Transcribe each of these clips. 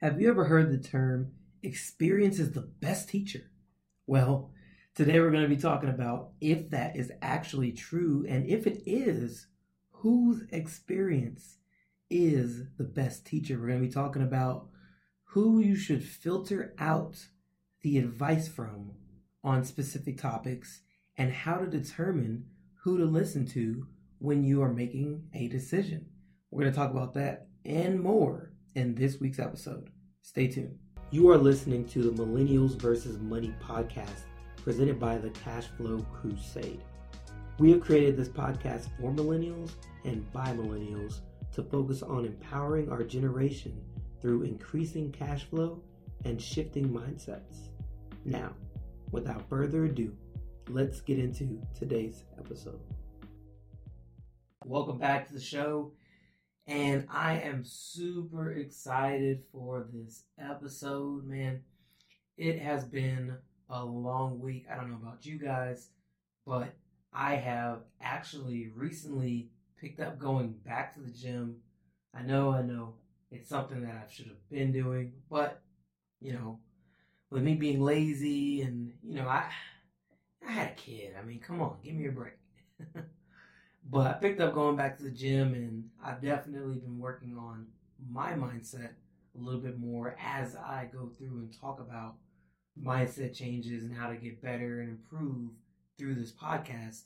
Have you ever heard the term experience is the best teacher? Well, today we're going to be talking about if that is actually true, and if it is, whose experience is the best teacher. We're going to be talking about who you should filter out the advice from on specific topics and how to determine who to listen to when you are making a decision. We're going to talk about that and more in this week's episode. Stay tuned. You are listening to the Millennials versus Money podcast presented by the Cash Flow Crusade. We have created this podcast for millennials and by millennials to focus on empowering our generation through increasing cash flow and shifting mindsets. Now, without further ado, let's get into today's episode. Welcome back to the show. And I am super excited for this episode, man. It has been a long week. I don't know about you guys, but I have actually recently picked up going back to the gym. I know, I know, it's something that I should have been doing, but you know, with me being lazy and you know, I I had a kid. I mean, come on, give me a break. But I picked up going back to the gym, and I've definitely been working on my mindset a little bit more as I go through and talk about mindset changes and how to get better and improve through this podcast.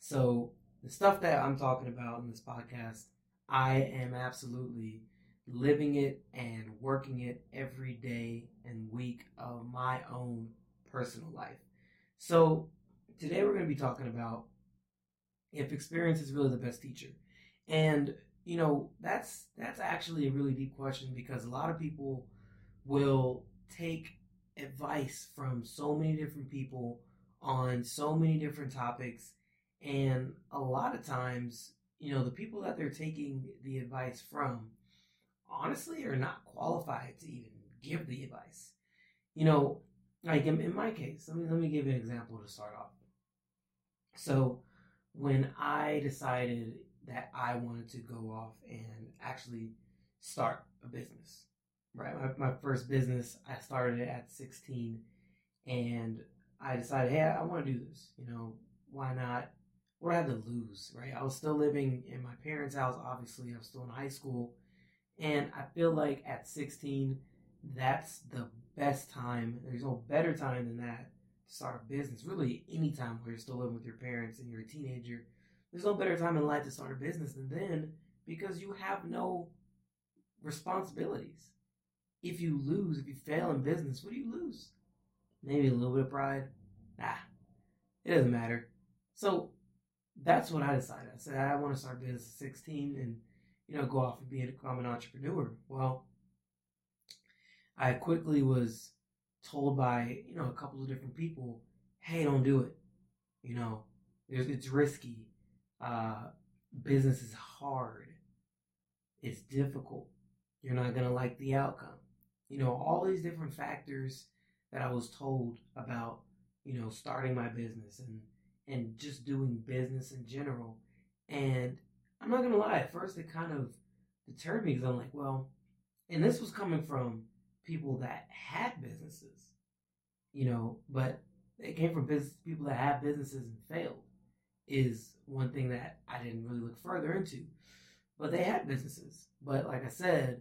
So, the stuff that I'm talking about in this podcast, I am absolutely living it and working it every day and week of my own personal life. So, today we're going to be talking about if experience is really the best teacher. And you know, that's that's actually a really deep question because a lot of people will take advice from so many different people on so many different topics and a lot of times, you know, the people that they're taking the advice from honestly are not qualified to even give the advice. You know, like in, in my case, let me let me give you an example to start off. So when I decided that I wanted to go off and actually start a business. Right, my, my first business, I started it at 16, and I decided, hey, I want to do this. You know, why not? What I have to lose, right? I was still living in my parents' house. Obviously, I was still in high school, and I feel like at 16, that's the best time. There's no better time than that start a business. Really, any time where you're still living with your parents and you're a teenager, there's no better time in life to start a business than then because you have no responsibilities. If you lose, if you fail in business, what do you lose? Maybe a little bit of pride. Nah, it doesn't matter. So that's what I decided. I said I want to start business at 16 and you know go off and be a, common entrepreneur. Well, I quickly was told by you know a couple of different people, hey, don't do it. You know, it's risky. Uh, business is hard. It's difficult. You're not gonna like the outcome. You know, all these different factors that I was told about, you know, starting my business and and just doing business in general. And I'm not gonna lie, at first it kind of deterred me because I'm like, well, and this was coming from people that had businesses, you know, but it came from business people that had businesses and failed is one thing that I didn't really look further into. But they had businesses. But like I said,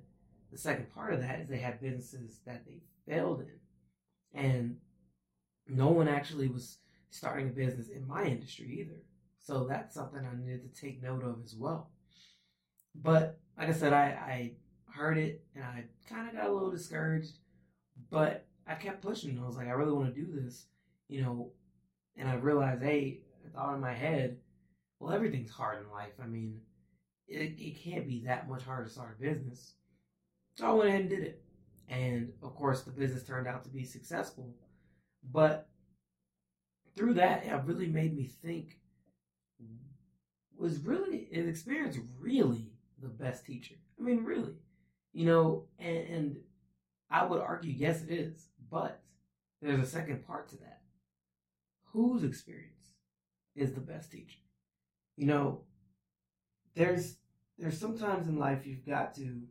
the second part of that is they had businesses that they failed in. And no one actually was starting a business in my industry either. So that's something I needed to take note of as well. But like I said, I, I heard it and I kind of got a little discouraged, but I kept pushing. I was like, I really want to do this, you know, and I realized, hey, I thought in my head, well, everything's hard in life. I mean, it, it can't be that much harder to start a business. So I went ahead and did it. And of course, the business turned out to be successful. But through that, it really made me think was really an experience really the best teacher? I mean, really. You know, and, and I would argue, yes, it is. But there's a second part to that. Whose experience is the best teacher? You know, there's there's sometimes in life you've got to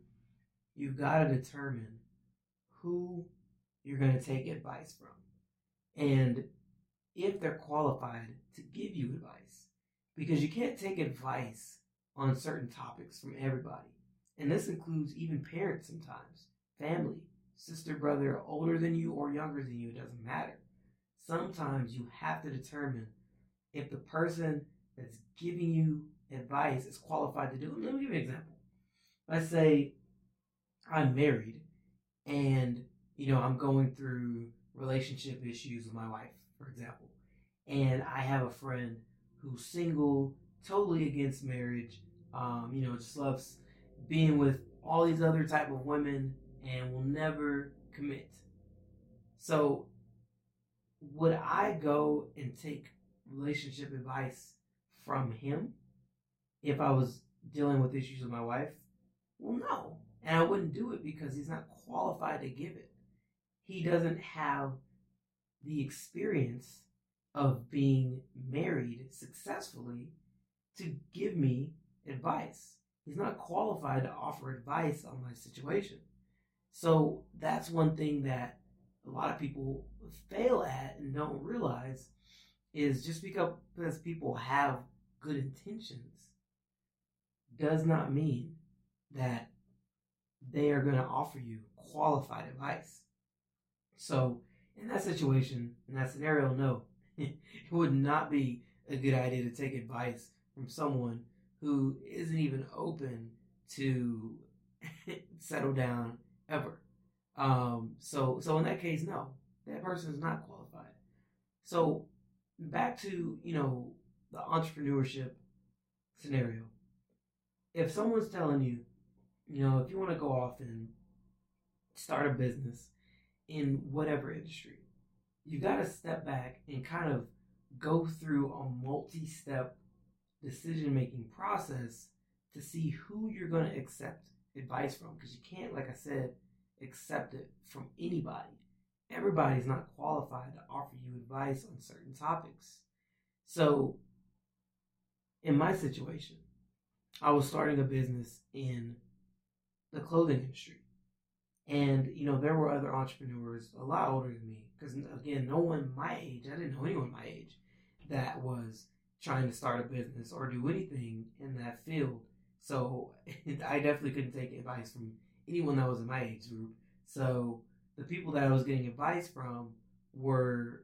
you've got to determine who you're going to take advice from and if they're qualified to give you advice. Because you can't take advice on certain topics from everybody. And this includes even parents sometimes, family, sister, brother, older than you or younger than you, it doesn't matter. Sometimes you have to determine if the person that's giving you advice is qualified to do it. Let me give you an example. Let's say I'm married and, you know, I'm going through relationship issues with my wife, for example. And I have a friend who's single, totally against marriage, um, you know, just loves being with all these other type of women and will never commit. So would I go and take relationship advice from him if I was dealing with issues with my wife? Well, no. And I wouldn't do it because he's not qualified to give it. He doesn't have the experience of being married successfully to give me advice. He's not qualified to offer advice on my situation. So that's one thing that a lot of people fail at and don't realize is just because people have good intentions does not mean that they are going to offer you qualified advice. So, in that situation, in that scenario, no, it would not be a good idea to take advice from someone who isn't even open to settle down ever. Um, so, so in that case, no, that person is not qualified. So, back to you know the entrepreneurship scenario. If someone's telling you, you know, if you want to go off and start a business in whatever industry, you got to step back and kind of go through a multi step decision making process to see who you're going to accept advice from because you can't, like I said, accept it from anybody. Everybody's not qualified to offer you advice on certain topics. So, in my situation, I was starting a business in the clothing industry. And, you know, there were other entrepreneurs a lot older than me. Because, again, no one my age, I didn't know anyone my age, that was trying to start a business or do anything in that field. So I definitely couldn't take advice from anyone that was in my age group. So the people that I was getting advice from were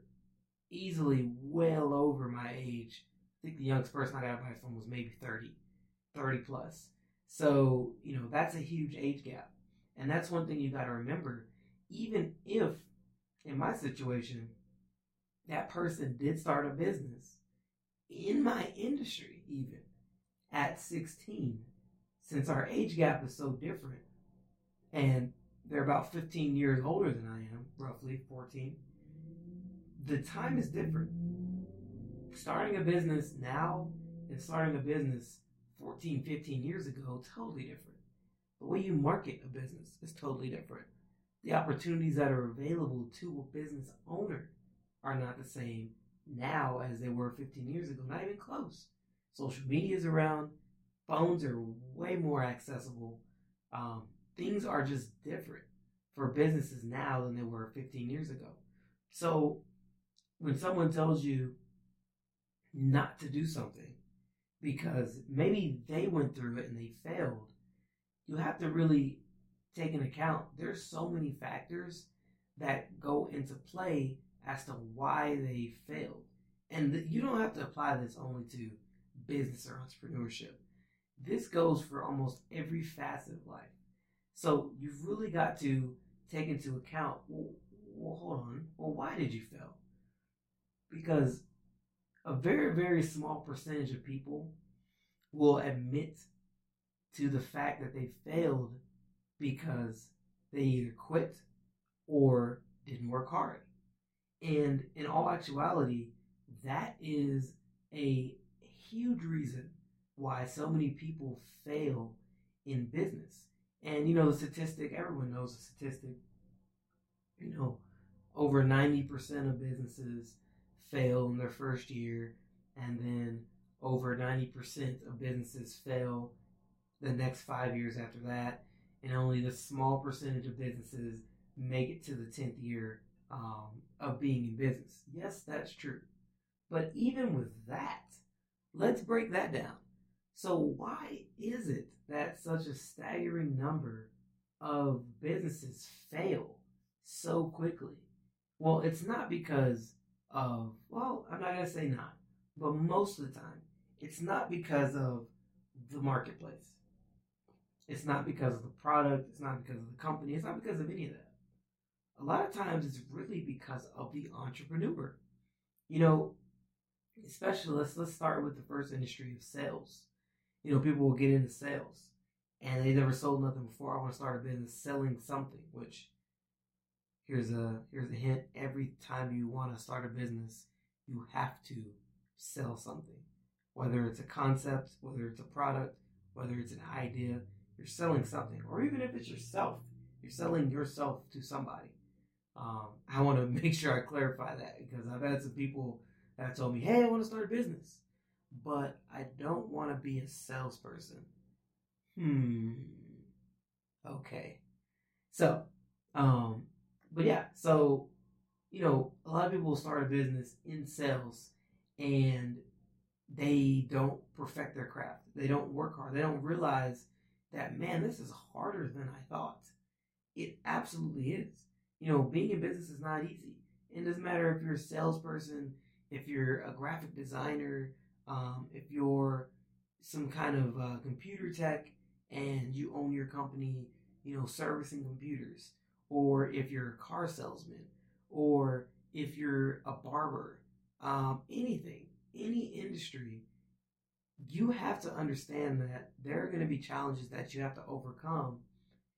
easily well over my age. I think the youngest person I got advice from was maybe 30, 30 plus. So, you know, that's a huge age gap. And that's one thing you got to remember. Even if, in my situation, that person did start a business in my industry, even at 16, since our age gap is so different, and they're about 15 years older than I am, roughly 14, the time is different. Starting a business now and starting a business 14, 15 years ago, totally different. The way you market a business is totally different. The opportunities that are available to a business owner are not the same now as they were 15 years ago, not even close. Social media is around, phones are way more accessible. Um, things are just different for businesses now than they were 15 years ago. So when someone tells you not to do something because maybe they went through it and they failed, you have to really take into account there's so many factors that go into play as to why they failed. And th- you don't have to apply this only to business or entrepreneurship. This goes for almost every facet of life. So you've really got to take into account well, well, hold on, well, why did you fail? Because a very, very small percentage of people will admit to the fact that they failed because they either quit or didn't work hard. And in all actuality, that is a huge reason why so many people fail in business. And you know, the statistic, everyone knows the statistic, you know, over 90% of businesses fail in their first year, and then over 90% of businesses fail the next five years after that, and only the small percentage of businesses make it to the 10th year um, of being in business. Yes, that's true. But even with that, let's break that down. So, why is it that such a staggering number of businesses fail so quickly? Well, it's not because of, well, I'm not going to say not, but most of the time, it's not because of the marketplace. It's not because of the product. It's not because of the company. It's not because of any of that. A lot of times it's really because of the entrepreneur. You know, especially let's let's start with the first industry of sales. You know, people will get into sales and they never sold nothing before. I want to start a business selling something, which here's a here's a hint. Every time you want to start a business, you have to sell something. Whether it's a concept, whether it's a product, whether it's an idea, you're selling something. Or even if it's yourself, you're selling yourself to somebody. Um, I want to make sure I clarify that because I've had some people that told me, hey, I want to start a business, but I don't want to be a salesperson. Hmm. Okay. So, um, but yeah, so, you know, a lot of people start a business in sales and they don't perfect their craft. They don't work hard. They don't realize that, man, this is harder than I thought. It absolutely is. You know, being in business is not easy. It doesn't matter if you're a salesperson, if you're a graphic designer, um, if you're some kind of uh, computer tech and you own your company, you know, servicing computers, or if you're a car salesman, or if you're a barber, um, anything, any industry, you have to understand that there are going to be challenges that you have to overcome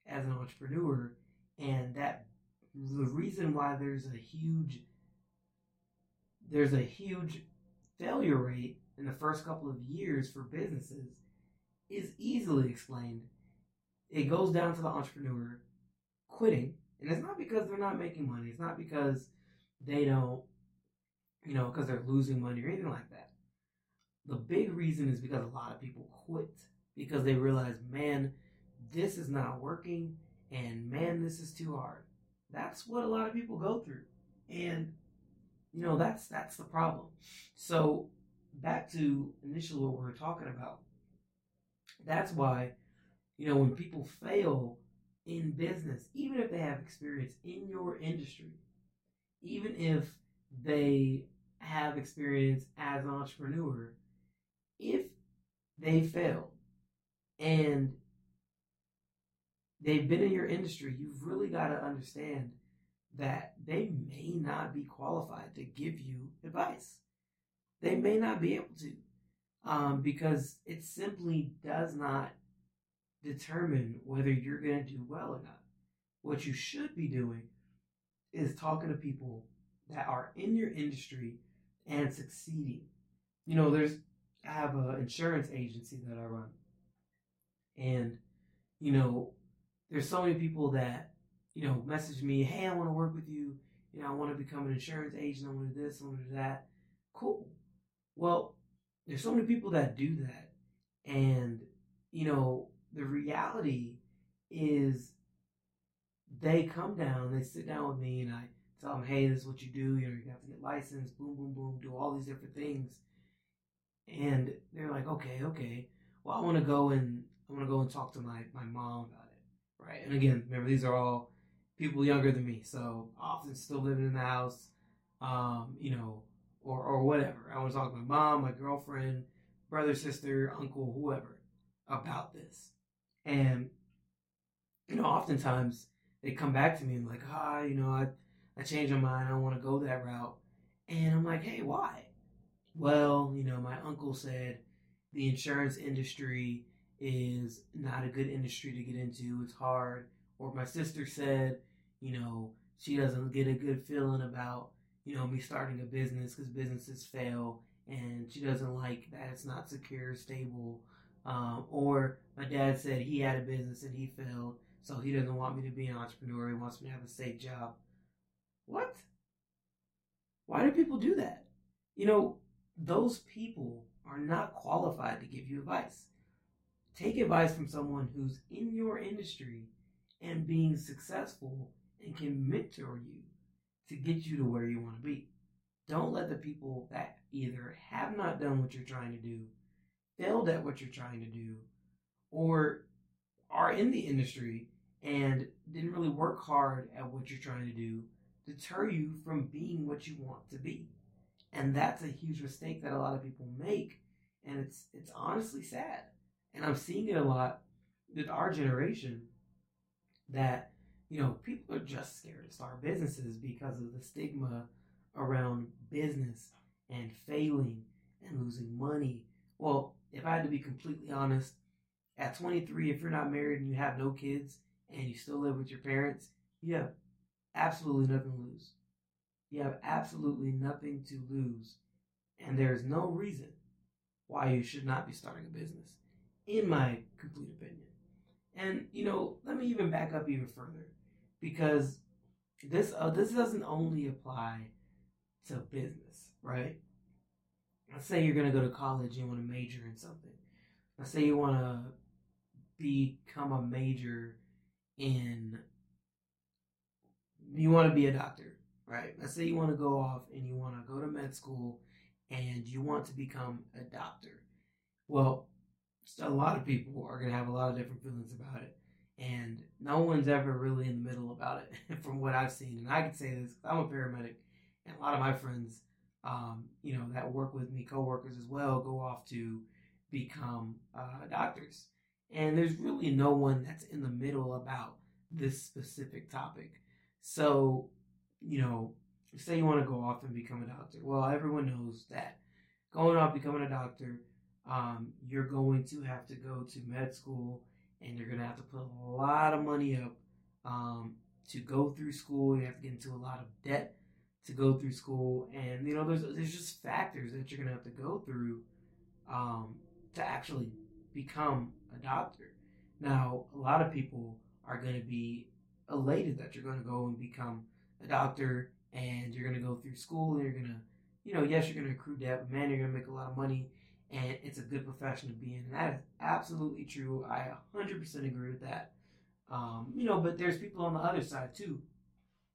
as an entrepreneur, and that the reason why there's a huge there's a huge failure rate in the first couple of years for businesses is easily explained. It goes down to the entrepreneur quitting, and it's not because they're not making money. It's not because they don't, you know, because they're losing money or anything like that. The big reason is because a lot of people quit because they realize, man, this is not working, and man, this is too hard. That's what a lot of people go through. And you know, that's that's the problem. So back to initially what we were talking about. That's why, you know, when people fail in business, even if they have experience in your industry, even if they have experience as an entrepreneur, if they fail and they've been in your industry, you've really got to understand that they may not be qualified to give you advice. They may not be able to um, because it simply does not determine whether you're going to do well or not. What you should be doing is talking to people that are in your industry and succeeding. You know, there's I have an insurance agency that I run, and you know, there's so many people that you know message me, hey, I want to work with you. You know, I want to become an insurance agent. I want to do this. I want to do that. Cool. Well, there's so many people that do that, and you know, the reality is they come down, they sit down with me, and I tell them, hey, this is what you do. You know, you have to get licensed, boom, boom, boom, do all these different things. And they're like, okay, okay. Well, I want to go and I want to go and talk to my, my mom about it. Right. And again, remember, these are all people younger than me. So often still living in the house, um, you know, or, or whatever. I want to talk to my mom, my girlfriend, brother, sister, uncle, whoever about this. And, you know, oftentimes they come back to me and like, ah, you know, I, I changed my mind. I don't want to go that route. And I'm like, hey, why? Well, you know, my uncle said the insurance industry is not a good industry to get into. It's hard. Or my sister said, you know, she doesn't get a good feeling about, you know, me starting a business because businesses fail and she doesn't like that it's not secure, stable. Um, or my dad said he had a business and he failed, so he doesn't want me to be an entrepreneur. He wants me to have a safe job. What? Why do people do that? You know, those people are not qualified to give you advice. Take advice from someone who's in your industry and being successful and can mentor you to get you to where you want to be. Don't let the people that either have not done what you're trying to do, failed at what you're trying to do, or are in the industry and didn't really work hard at what you're trying to do deter you from being what you want to be. And that's a huge mistake that a lot of people make. And it's it's honestly sad. And I'm seeing it a lot with our generation that, you know, people are just scared to start businesses because of the stigma around business and failing and losing money. Well, if I had to be completely honest, at 23, if you're not married and you have no kids and you still live with your parents, you have absolutely nothing to lose. You have absolutely nothing to lose. And there's no reason why you should not be starting a business, in my complete opinion. And, you know, let me even back up even further because this uh, this doesn't only apply to business, right? Let's say you're to go to college and you want to major in something. Let's say you want to become a major in you want to be a doctor, right? Let's say you want to go off and you want to go to med school and you want to become a doctor. Well, a lot of people are going to have a lot of different feelings about it. And no one's ever really in the middle about it from what I've seen. And I can say this I'm a paramedic, and a lot of my friends, um, you know, that work with me, coworkers as well, go off to become uh, doctors. And there's really no one that's in the middle about this specific topic. So, you know, say you want to go off and become a doctor. Well, everyone knows that going off becoming a doctor, um, you're going to have to go to med school and you're going to have to put a lot of money up um, to go through school. You have to get into a lot of debt to go through school. And, you know, there's, there's just factors that you're going to have to go through um, to actually become a doctor. Now, a lot of people are going to be elated that you're going to go and become a doctor and you're going to go through school and you're going to, you know, yes, you're going to accrue debt, but man, you're going to make a lot of money and it's a good profession to be in. And that is absolutely true. I 100% agree with that. Um, you know, but there's people on the other side too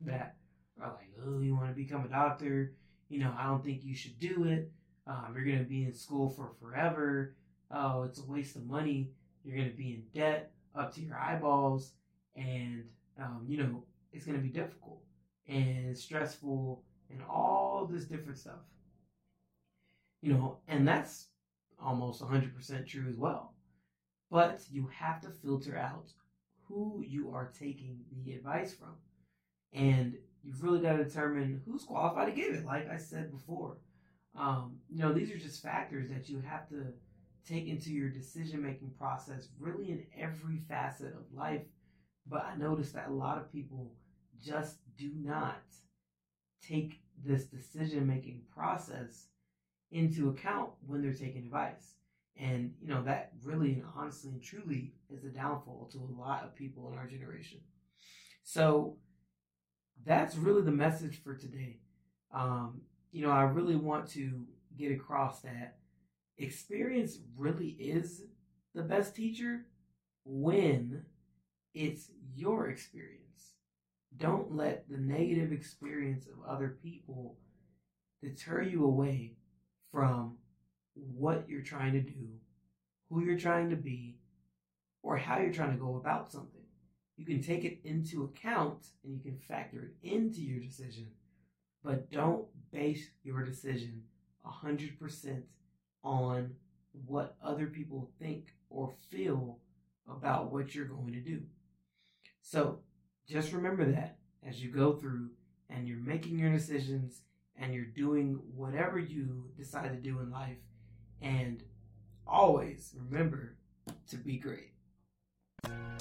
that are like, oh, you want to become a doctor? You know, I don't think you should do it. Um, you're going to be in school for forever. Oh, it's a waste of money. You're going to be in debt up to your eyeballs. And um, you know, it's going to be difficult and stressful and all this different stuff. You know, and that's almost 100% true as well. But you have to filter out who you are taking the advice from. And you've really got to determine who's qualified to give it, like I said before. Um, you know, these are just factors that you have to take into your decision making process, really in every facet of life but I noticed that a lot of people just do not take this decision making process into account when they're taking advice. And, you know, that really and honestly and truly is a downfall to a lot of people in our generation. So that's really the message for today. Um, you know, I really want to get across that experience really is the best teacher when it's your experience. Don't let the negative experience of other people deter you away from what you're trying to do, who you're trying to be, or how you're trying to go about something. You can take it into account and you can factor it into your decision, but don't base your decision 100% on what other people think or feel about what you're going to do. So just remember that as you go through and you're making your decisions and you're doing whatever you decide to do in life. And always remember to be great.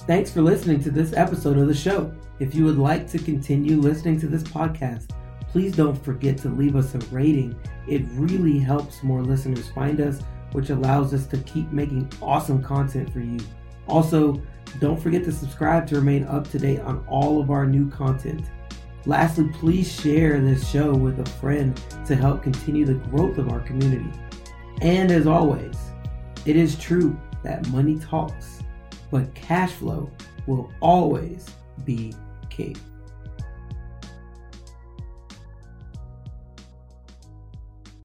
Thanks for listening to this episode of the show. If you would like to continue listening to this podcast, please don't forget to leave us a rating. It really helps more listeners find us, which allows us to keep making awesome content for you. Also, don't forget to subscribe to remain up to date on all of our new content. Lastly, please share this show with a friend to help continue the growth of our community. And as always, it is true that money talks, but cash flow will always be king.